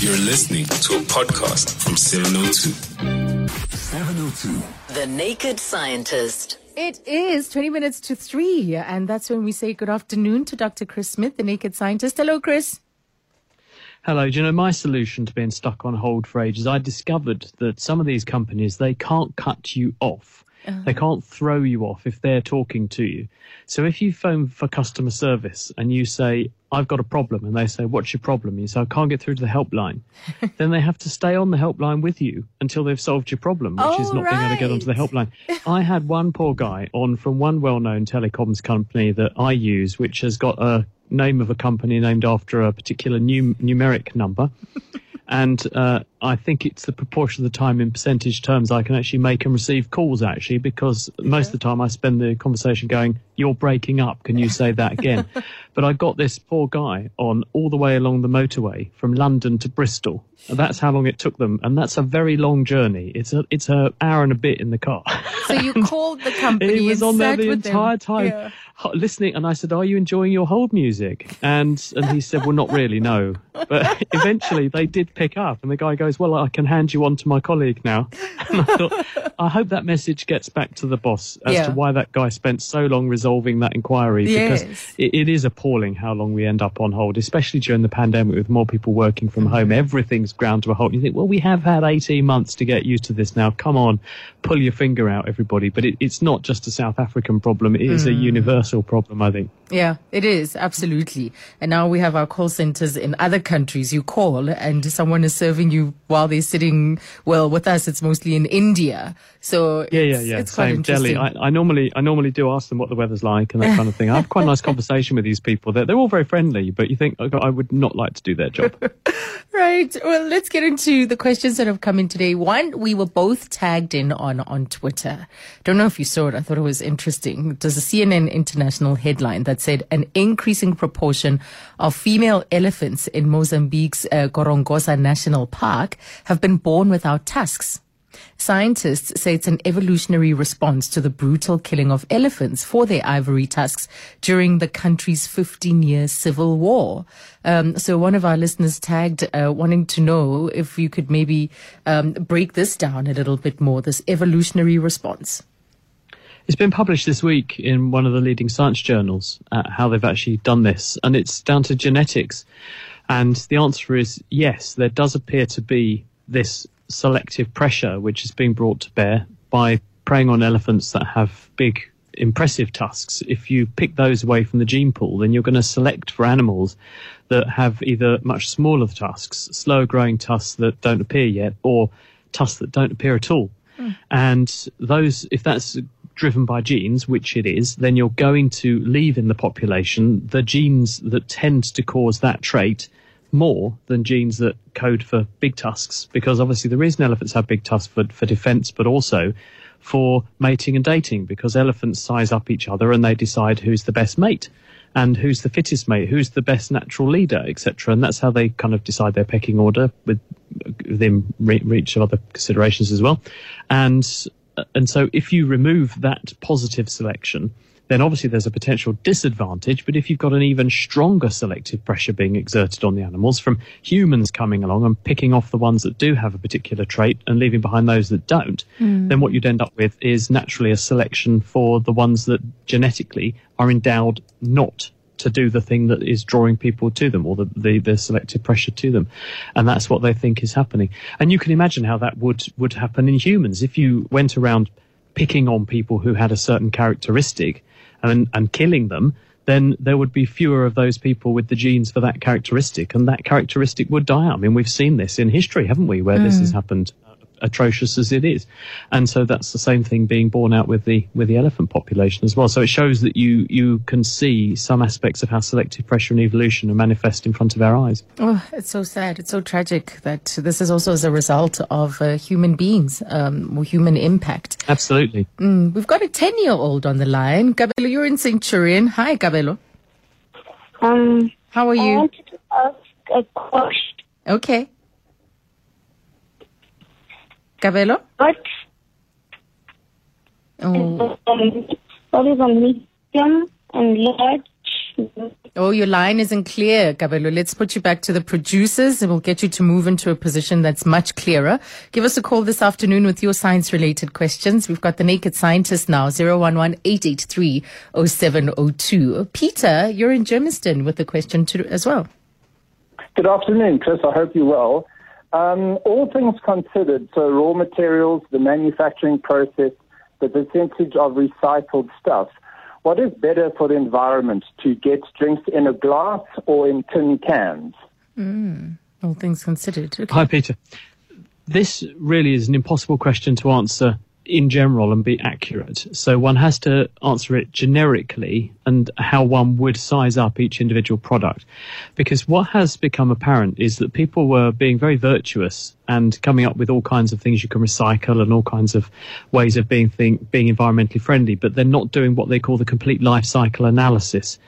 You're listening to a podcast from 702. 702. The Naked Scientist. It is 20 minutes to 3, and that's when we say good afternoon to Dr. Chris Smith, the Naked Scientist. Hello, Chris. Hello, do you know my solution to being stuck on hold for ages? I discovered that some of these companies they can't cut you off. Uh-huh. They can't throw you off if they're talking to you. So if you phone for customer service and you say, I've got a problem, and they say, What's your problem? You say, I can't get through to the helpline. then they have to stay on the helpline with you until they've solved your problem, which is Oh, not being able to get onto the helpline. I had one poor guy on from one well known telecoms company that I use, which has got a name of a company named after a particular num- numeric number. and uh, I think it's the proportion of the time in percentage terms I can actually make and receive calls actually because most of the time I spend the conversation going, "You're breaking up. Can you say that again?" but I got this poor guy on all the way along the motorway from London to Bristol. And that's how long it took them, and that's a very long journey. It's a it's a hour and a bit in the car. So you called the company he was on there the entire them. time Yeah. Listening and i said are you enjoying your hold music? And and he said well not really no. But eventually they did pick up and the guy goes well i can hand you on to my colleague now. And i thought i hope that message gets back to the boss as Yeah. to why that guy spent so long resolving that inquiry because it, it is appalling how long we end up on hold especially during the pandemic with more people working from mm-hmm. home. Everything's ground to a halt. You think well we have had 18 months to get used to this now. Come on pull your finger out everybody. But it, it's not just a south african problem. It is a mm. universal problem i think Yeah, it is, absolutely. And now we have our call centers in other countries. You call and someone is serving you while they're sitting, well, with us, it's mostly in India. So Yeah, it's, yeah, yeah. it's quite Same Delhi. I, I normally, I normally do ask them what the weather's like and that kind of thing. I have quite a nice conversation with these people. They're, they're all very friendly, but you think "Oh, I would not like to do their job. Right. Well, let's get into the questions that have come in today. One, we were both tagged in on, on Twitter. Don't know if you saw it. I thought it was interesting. Does a CNN international headline that said an increasing proportion of female elephants in Mozambique's uh, Gorongosa National Park have been born without tusks. Scientists say it's an evolutionary response to the brutal killing of elephants for their ivory tusks during the country's 15 year civil war. Um, so one of our listeners tagged uh, wanting to know if you could maybe um, break this down a little bit more, this evolutionary response. It's been published this week in one of the leading science journals, uh, how they've actually done this, and it's down to genetics. And the answer is yes, there does appear to be this selective pressure which is being brought to bear by preying on elephants that have big, impressive tusks. If you pick those away from the gene pool, then you're going to select for animals that have either much smaller tusks, slower growing tusks that don't appear yet, or tusks that don't appear at all. And those, if that's driven by genes, which it is, then you're going to leave in the population the genes that tend to cause that trait more than genes that code for big tusks. Because obviously the reason elephants have big tusks for, for defense, but also for mating and dating, because elephants size up each other and they decide who's the best mate and who's the fittest mate, who's the best natural leader, etc. And that's how they kind of decide their pecking order with within re- reach of other considerations as well. And and so if you remove that positive selection, then obviously there's a potential disadvantage. But if you've got an even stronger selective pressure being exerted on the animals from humans coming along and picking off the ones that do have a particular trait and leaving behind those that don't, hmm. then what you'd end up with is naturally a selection for the ones that genetically are endowed not to do the thing that is drawing people to them or the, the, the selective pressure to them. And that's what they think is happening. And you can imagine how that would, would happen in humans. If you went around picking on people who had a certain characteristic and, and killing them, then there would be fewer of those people with the genes for that characteristic, and that characteristic would die out. I mean, we've seen this in history, haven't we, where this has happened, uh, atrocious as it is, and so that's the same thing being borne out with the with the elephant population as well. So it shows that you you can see some aspects of how selective pressure and evolution are manifest in front of our eyes. Oh, it's so sad. It's so tragic that this is also as a result of uh, human beings, um, or human impact. Absolutely. Mm, we've got a 10 year old on the line. Kabelo, you're in Centurion. Hi, Kabelo. Um, How are you? I you? wanted to ask a question. Okay. Kabelo? What, Oh, uh. what is a medium and large Oh, your line isn't clear, Kabelo. Let's put you back to the producers and we'll get you to move into a position that's much clearer. Give us a call this afternoon with your science related questions. We've got the naked scientist now, 011-883-0702. Peter, you're in Germiston with a question too, as well. Good afternoon, Chris. I hope you're well. Um, all things considered, so raw materials, the manufacturing process, the percentage of recycled stuff, what is better for the environment to get drinks in a glass or in tin cans? All things considered. Okay. Hi, Peter. This really is an impossible question to answer in general and be accurate. So one has to answer it generically and how one would size up each individual product. Because what has become apparent is that people were being very virtuous and coming up with all kinds of things you can recycle and all kinds of ways of being being environmentally friendly, but they're not doing what they call the complete life cycle analysis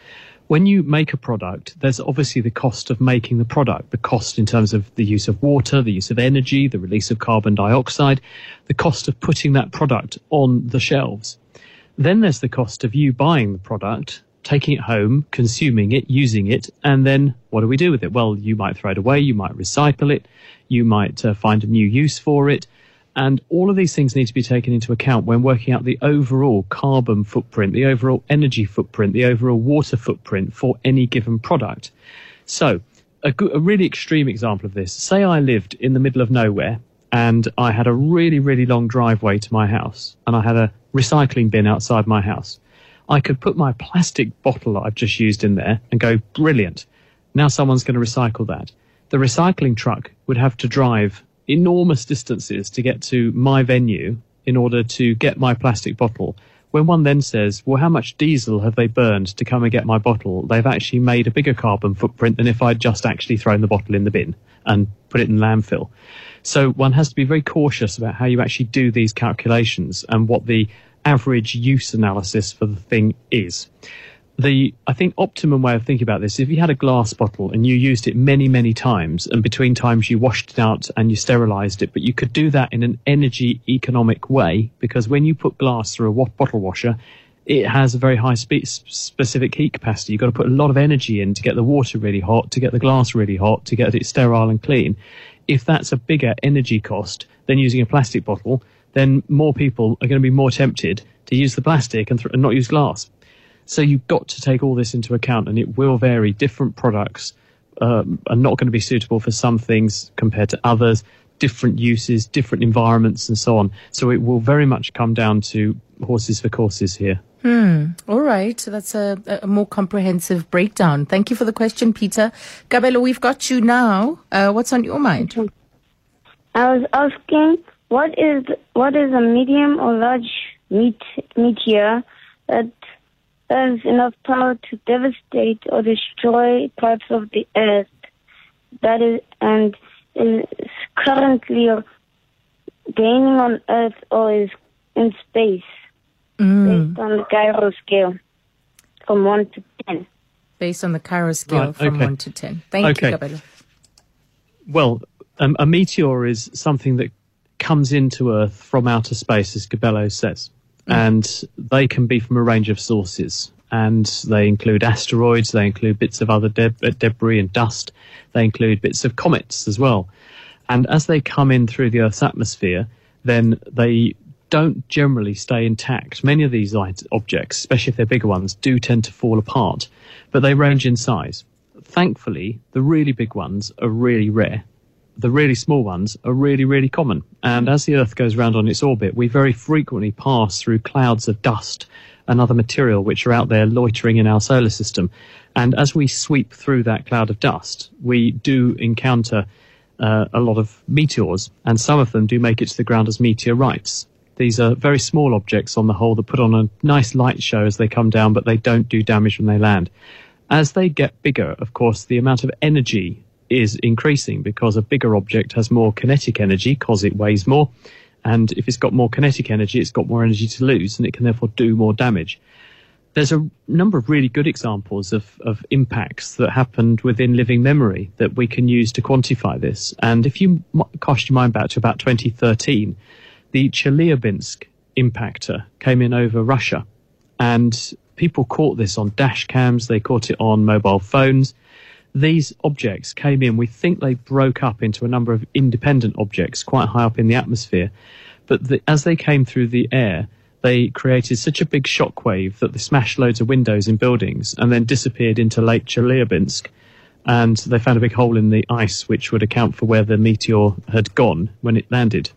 when you make a product, there's obviously the cost of making the product, the cost in terms of the use of water, the use of energy, the release of carbon dioxide, the cost of putting that product on the shelves. Then there's the cost of you buying the product, taking it home, consuming it, using it, and then what do we do with it? Well, you might throw it away, you might recycle it, you might uh, find a new use for it. And all of these things need to be taken into account when working out the overall carbon footprint, the overall energy footprint, the overall water footprint for any given product. So, a, go- a really extreme example of this say I lived in the middle of nowhere and I had a really, really long driveway to my house and I had a recycling bin outside my house. I could put my plastic bottle I've just used in there and go, brilliant. Now someone's going to recycle that. The recycling truck would have to drive enormous distances to get to my venue in order to get my plastic bottle. When one then says, well, how much diesel have they burned to come and get my bottle? They've actually made a bigger carbon footprint than if I'd just actually thrown the bottle in the bin and put it in landfill. So one has to be very cautious about how you actually do these calculations and what the average use analysis for the thing is the I think optimum way of thinking about this, if you had a glass bottle and you used it many, many times, and between times you washed it out and you sterilized it, but you could do that in an energy economic way because when you put glass through a bottle washer, it has a very high spe- specific heat capacity. You've got to put a lot of energy in to get the water really hot, to get the glass really hot, to get it sterile and clean. If that's a bigger energy cost than using a plastic bottle, then more people are going to be more tempted to use the plastic and, th- and not use glass. So you've got to take all this into account, and it will vary. Different products um, are not going to be suitable for some things compared to others. Different uses, different environments, and so on. So it will very much come down to horses for courses here. All right. So that's a, a more comprehensive breakdown. Thank you for the question, Peter. Kabelo, we've got you now. Uh, what's on your mind? I was asking, what is what is a medium or large meat meteor that has enough power to devastate or destroy parts of the earth that is and is currently gaining on earth or is in space based on the gyro scale from one to ten. Based on the Cairo scale Right, from okay. 1 to 10. Thank Okay. you, Kabelo. Well, um, a meteor is something that comes into Earth from outer space, as Kabelo says, and they can be from a range of sources. And they include asteroids, they include bits of other uh, debris and dust, they include bits of comets as well. And as they come in through the Earth's atmosphere, then they don't generally stay intact. Many of these objects, especially if they're bigger ones, do tend to fall apart, but they range in size. Thankfully, the really big ones are really rare. The really small ones are really, really common. And as the Earth goes round on its orbit, we very frequently pass through clouds of dust and other material which are out there loitering in our solar system. And as we sweep through that cloud of dust, we do encounter uh, a lot of meteors, and some of them do make it to the ground as meteorites. These are very small objects on the whole that put on a nice light show as they come down, but they don't do damage when they land. As they get bigger, of course, the amount of energy is increasing because a bigger object has more kinetic energy because it weighs more. And if it's got more kinetic energy, it's got more energy to lose and it can therefore do more damage. There's a number of really good examples of, of impacts that happened within living memory that we can use to quantify this. And if you cast your mind back to about 2013, the Chelyabinsk impactor came in over Russia and people caught this on dash cams, they caught it on mobile phones. These objects came in, we think they broke up into a number of independent objects quite high up in the atmosphere. But the, as they came through the air, they created such a big shockwave that they smashed loads of windows in buildings and then disappeared into Lake Chelyabinsk. And they found a big hole in the ice, which would account for where the meteor had gone when it landed.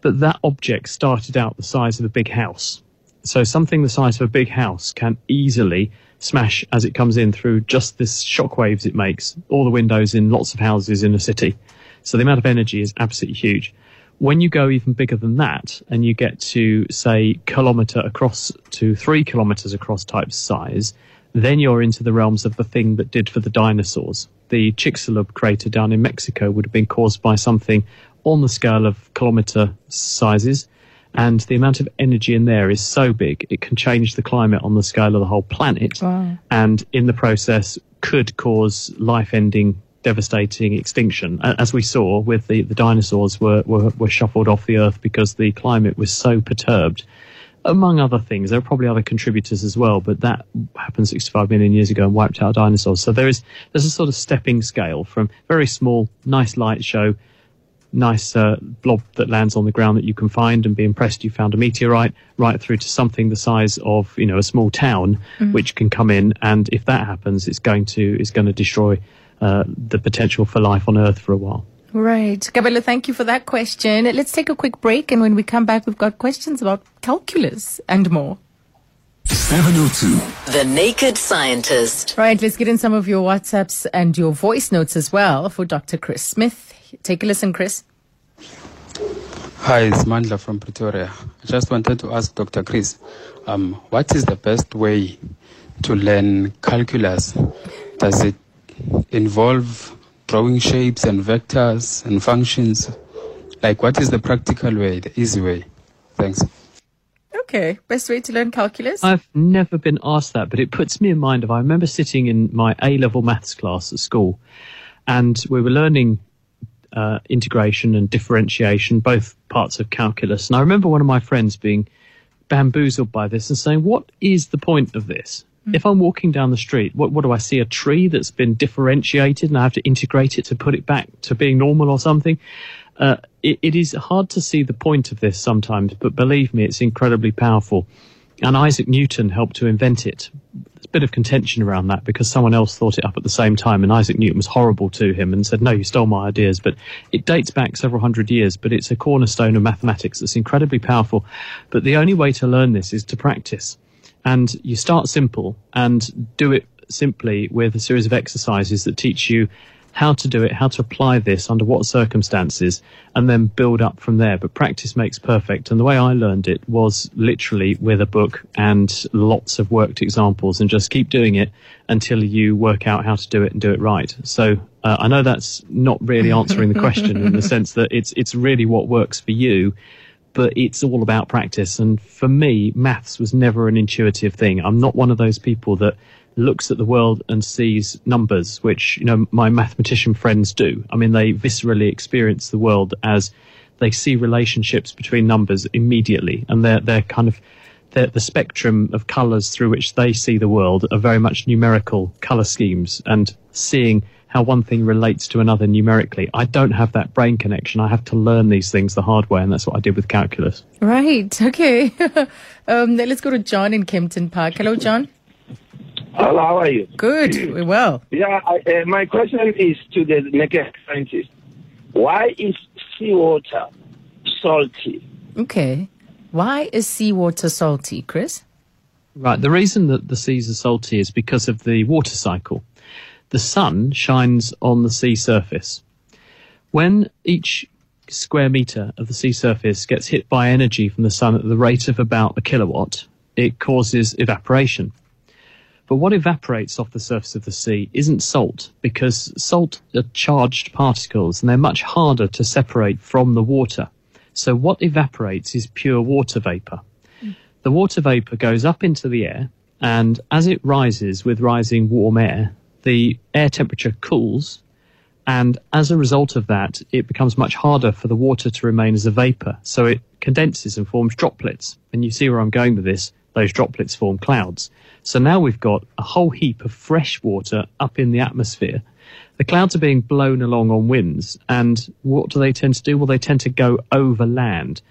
But that object started out the size of a big house. So something the size of a big house can easily smash as it comes in through just this shockwaves it makes, all the windows in lots of houses in a city. So the amount of energy is absolutely huge. When you go even bigger than that and you get to say kilometer across to three kilometers across type size, then you're into the realms of the thing that did for the dinosaurs. The Chicxulub crater down in Mexico would have been caused by something on the scale of kilometer sizes. And the amount of energy in there is so big, it can change the climate on the scale of the whole planet. Wow. And in the process, could cause life ending, devastating extinction. As we saw with the, the dinosaurs were, were, were shuffled off the earth because the climate was so perturbed among other things. There are probably other contributors as well, but that happened 65 million years ago and wiped out dinosaurs. So there is there's a sort of stepping scale from very small, nice light show, nice uh, blob that lands on the ground that you can find and be impressed you found a meteorite, right through to something the size of you know a small town, which can come in, and if that happens, it's going to it's going to destroy. Uh, the potential for life on Earth for a while. Right. Kabelo, thank you for that question. Let's take a quick break, and when we come back, we've got questions about calculus and more. 702. The Naked Scientist. Right, let's get in some of your WhatsApps and your voice notes as well for Dr. Chris Smith. Take a listen, Chris. Hi, it's Mandla from Pretoria. I just wanted to ask Dr. Chris, um, what is the best way to learn calculus? Does it involve drawing shapes and vectors and functions? Like, what is the practical way, the easy way? Thanks. Okay, best way to learn calculus? I've never been asked that, but it puts me in mind of I remember sitting in my A level maths class at school, and we were learning uh, integration and differentiation, both parts of calculus. And I remember one of my friends being bamboozled by this and saying, What is the point of this? If I'm walking down the street, what, what do I see? A tree that's been differentiated and I have to integrate it to put it back to being normal or something? Uh, it, it is hard to see the point of this sometimes, but believe me, it's incredibly powerful. And Isaac Newton helped to invent it. There's a bit of contention around that because someone else thought it up at the same time, and Isaac Newton was horrible to him and said, No, you stole my ideas. But it dates back several hundred years, but it's a cornerstone of mathematics that's incredibly powerful. But the only way to learn this is to practice. And you start simple and do it simply with a series of exercises that teach you how to do it, how to apply this under what circumstances, and then build up from there. But practice makes perfect. And the way I learned it was literally with a book and lots of worked examples and just keep doing it until you work out how to do it and do it right. So uh, I know that's not really answering the question in the sense that it's, it's really what works for you but it's all about practice. And for me, maths was never an intuitive thing. I'm not one of those people that looks at the world and sees numbers, which, you know, my mathematician friends do. I mean, they viscerally experience the world as they see relationships between numbers immediately and they're, they're kind of, they're, the spectrum of colors through which they see the world are very much numerical color schemes and seeing how one thing relates to another numerically. I don't have that brain connection. I have to learn these things the hard way, and that's what I did with calculus. Right, okay. um, let's go to John in Kempton Park. Hello, John. Hello, how are you? Good, we're well. Yeah, I, uh, my question is to the naked scientist. Why is seawater salty? Okay. Why is seawater salty, Chris? Right. The reason that the seas are salty is because of the water cycle. The sun shines on the sea surface. When each square meter of the sea surface gets hit by energy from the sun at the rate of about a kilowatt, it causes evaporation. But what evaporates off the surface of the sea isn't salt, because salt are charged particles and they're much harder to separate from the water. So what evaporates is pure water vapor. Mm. The water vapor goes up into the air, and as it rises with rising warm air, the air temperature cools, and as a result of that, it becomes much harder for the water to remain as a vapor. So it condenses and forms droplets. And you see where I'm going with this. Those droplets form clouds. So now we've got a whole heap of fresh water up in the atmosphere. The clouds are being blown along on winds, and what do they tend to do? Well, they tend to go over land.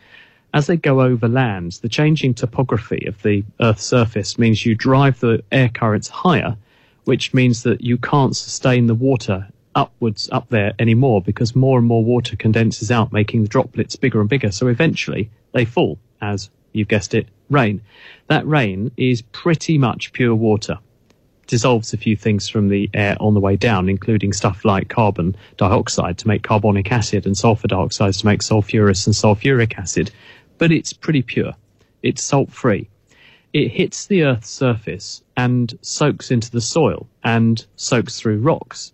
As they go over land, the changing topography of the Earth's surface means you drive the air currents higher, which means that you can't sustain the water upwards up there anymore because more and more water condenses out, making the droplets bigger and bigger. So eventually they fall as you've guessed it, rain. That rain is pretty much pure water. Dissolves a few things from the air on the way down, including stuff like carbon dioxide to make carbonic acid and sulfur dioxide to make sulfurous and sulfuric acid. But it's pretty pure. It's salt free. It hits the Earth's surface and soaks into the soil and soaks through rocks.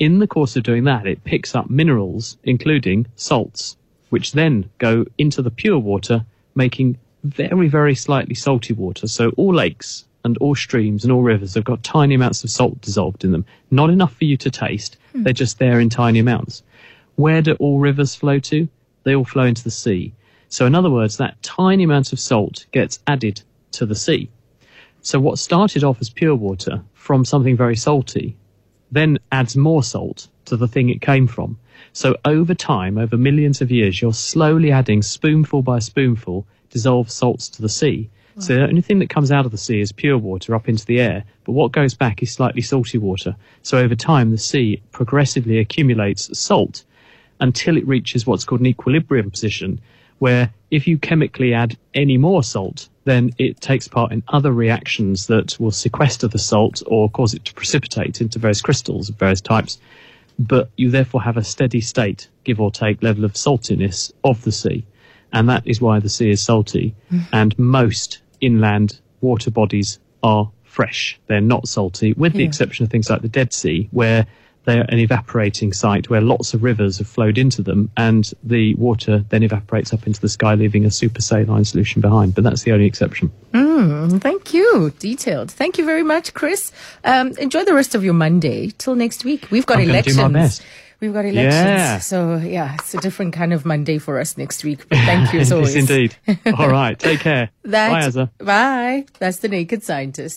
In the course of doing that, it picks up minerals, including salts, which then go into the pure water, making very, very slightly salty water. So all lakes and all streams and all rivers have got tiny amounts of salt dissolved in them. Not enough for you to taste. Hmm. They're just there in tiny amounts. Where do all rivers flow to? They all flow into the sea. So in other words, that tiny amount of salt gets added to the sea. So what started off as pure water from something very salty then adds more salt to the thing it came from. So over time, over millions of years, you're slowly adding spoonful by spoonful dissolved salts to the sea. So the only thing that comes out of the sea is pure water up into the air, but what goes back is slightly salty water. So over time, the sea progressively accumulates salt until it reaches what's called an equilibrium position, where if you chemically add any more salt, then it takes part in other reactions that will sequester the salt or cause it to precipitate into various crystals of various types. But you therefore have a steady state, give or take, level of saltiness of the sea. And that is why the sea is salty. And most inland water bodies are fresh. They're not salty, with the Yeah. exception of things like the Dead Sea, where they're an evaporating site where lots of rivers have flowed into them and the water then evaporates up into the sky, leaving a super saline solution behind. But that's the only exception. Mm, thank you. Detailed. Thank you very much, Chris. Um, enjoy the rest of your Monday. Till next week. We've got I'm elections. We've got elections. Yeah. So, yeah, it's a different kind of Monday for us next week. But thank you as always. yes, indeed. All right. Take care. That, Bye, Azza. Bye. That's the Naked Scientist.